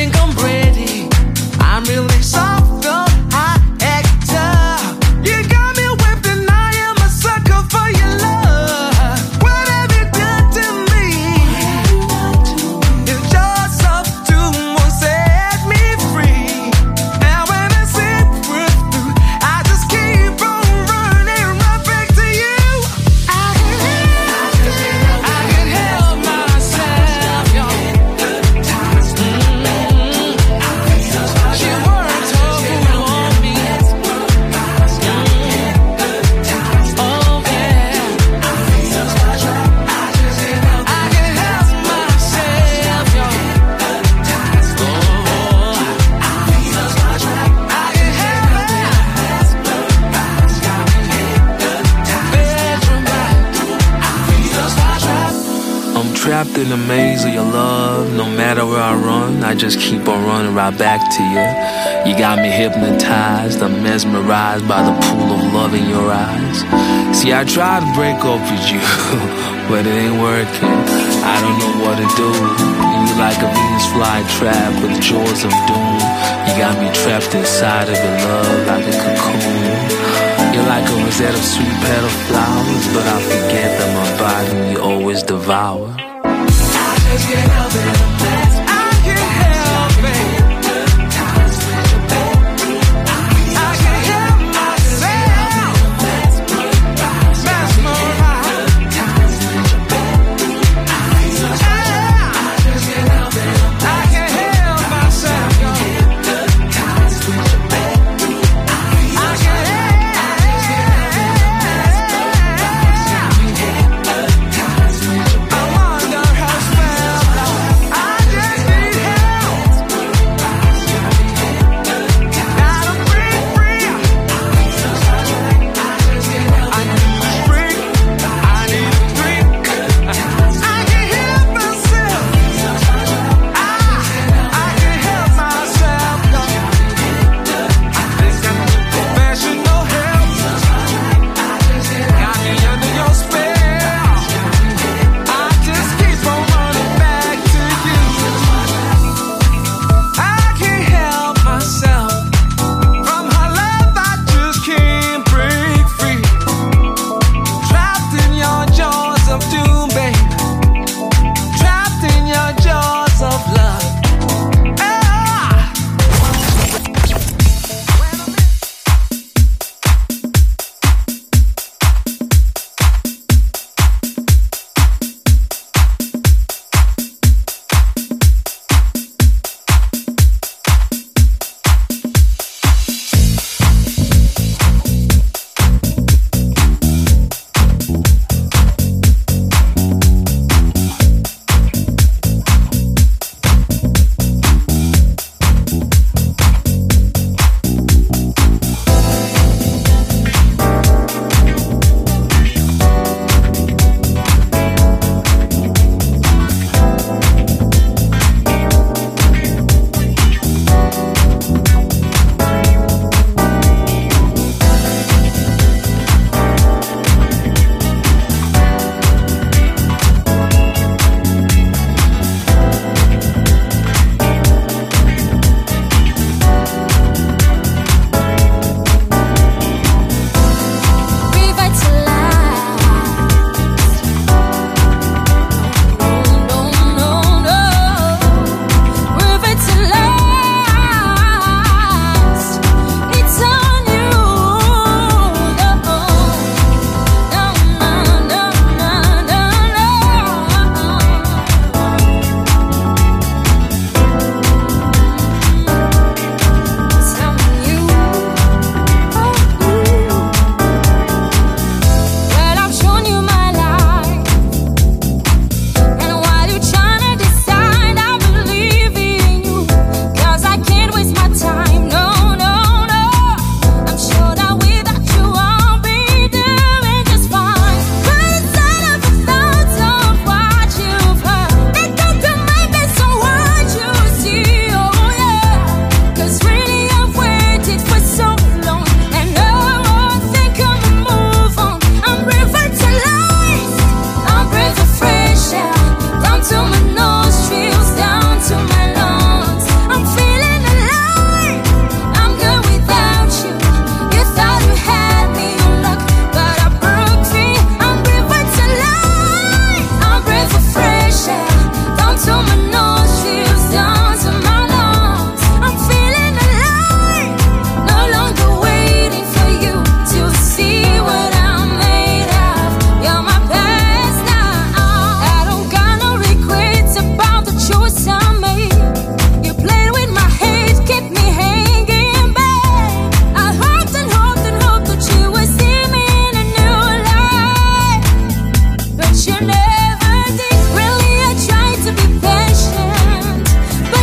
think I'm brave. I try to break up with you, but it ain't working. I don't know what to do. You like a Venus flytrap with the jaws of doom. You got me trapped inside of your love like a cocoon. You're like a rosette of sweet petal flowers, but I forget that my body you always devour. I just can't help it.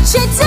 She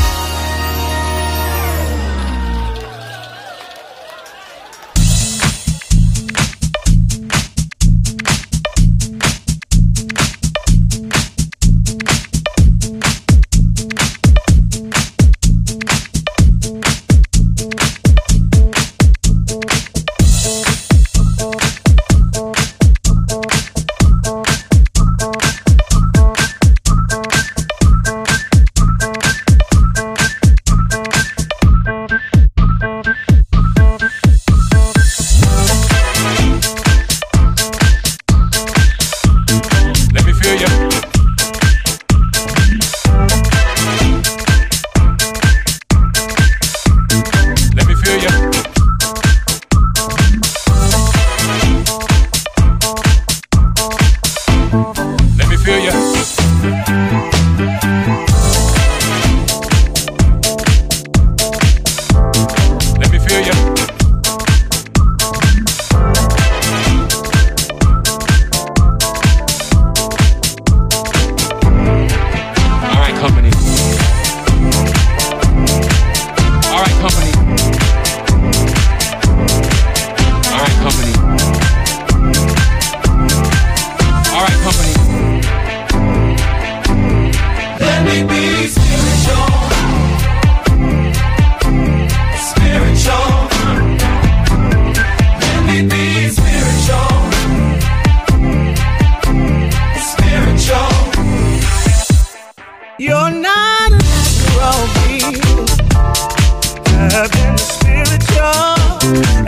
You're not natural, me. I've been spiritual.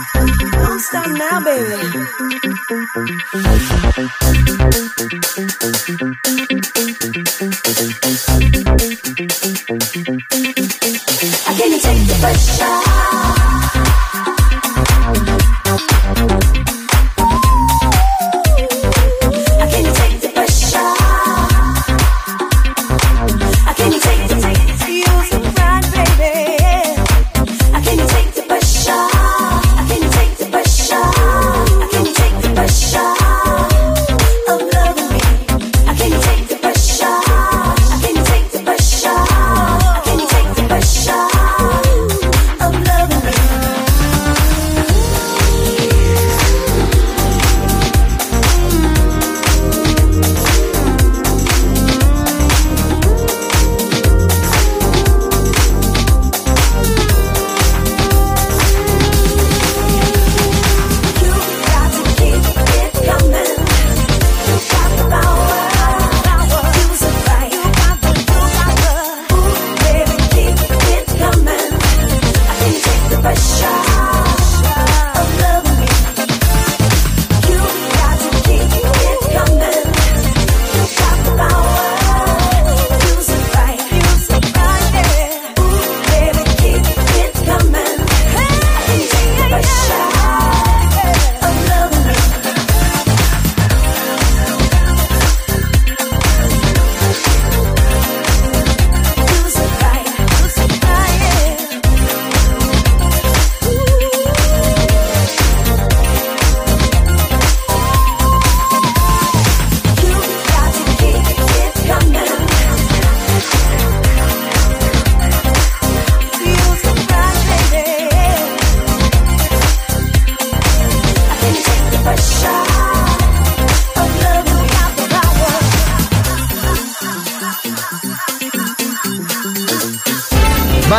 Don't stop now, baby. I can take the pressure.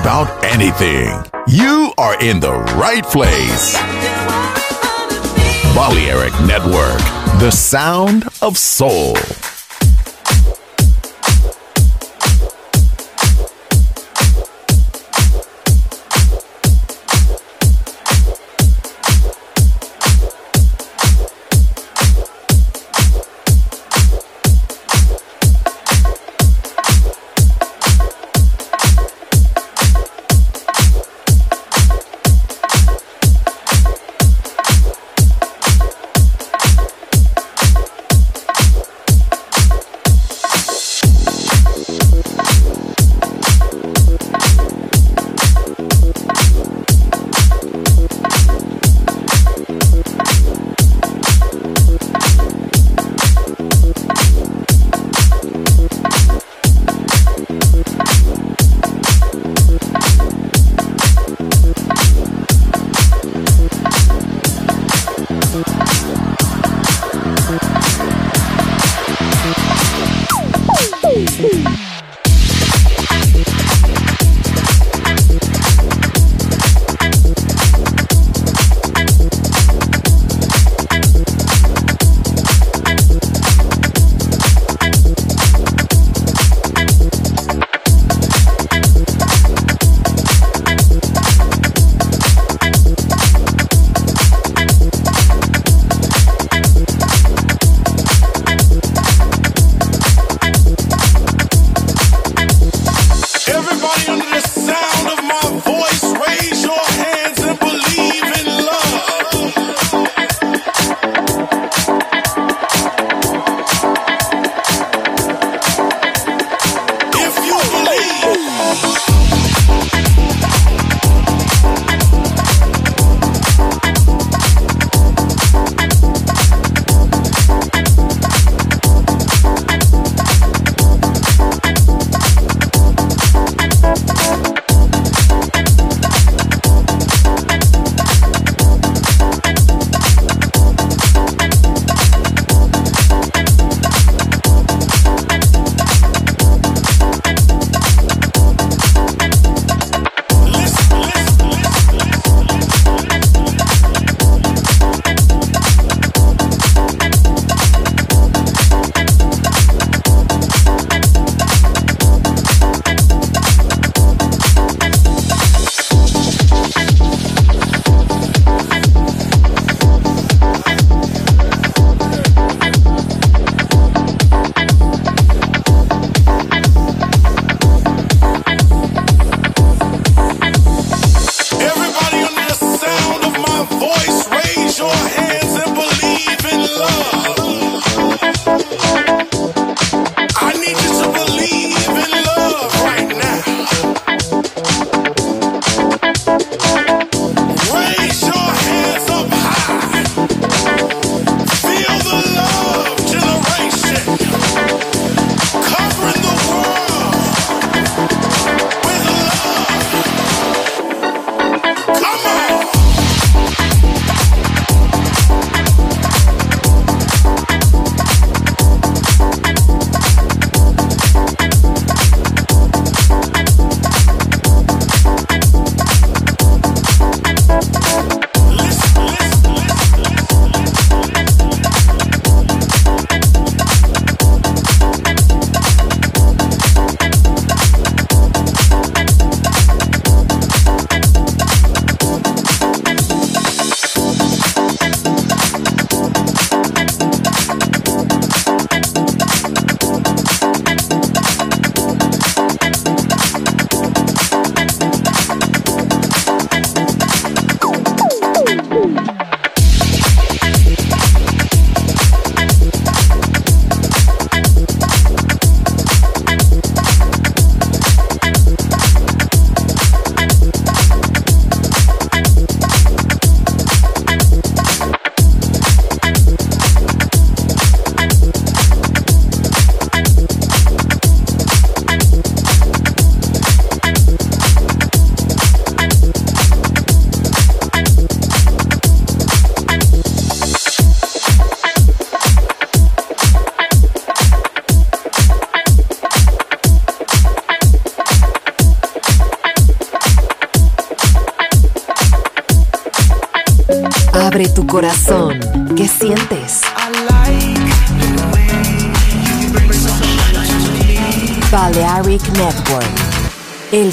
About anything. You are in the right place. Balearic Network, the sound of soul.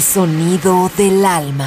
Sonido del alma.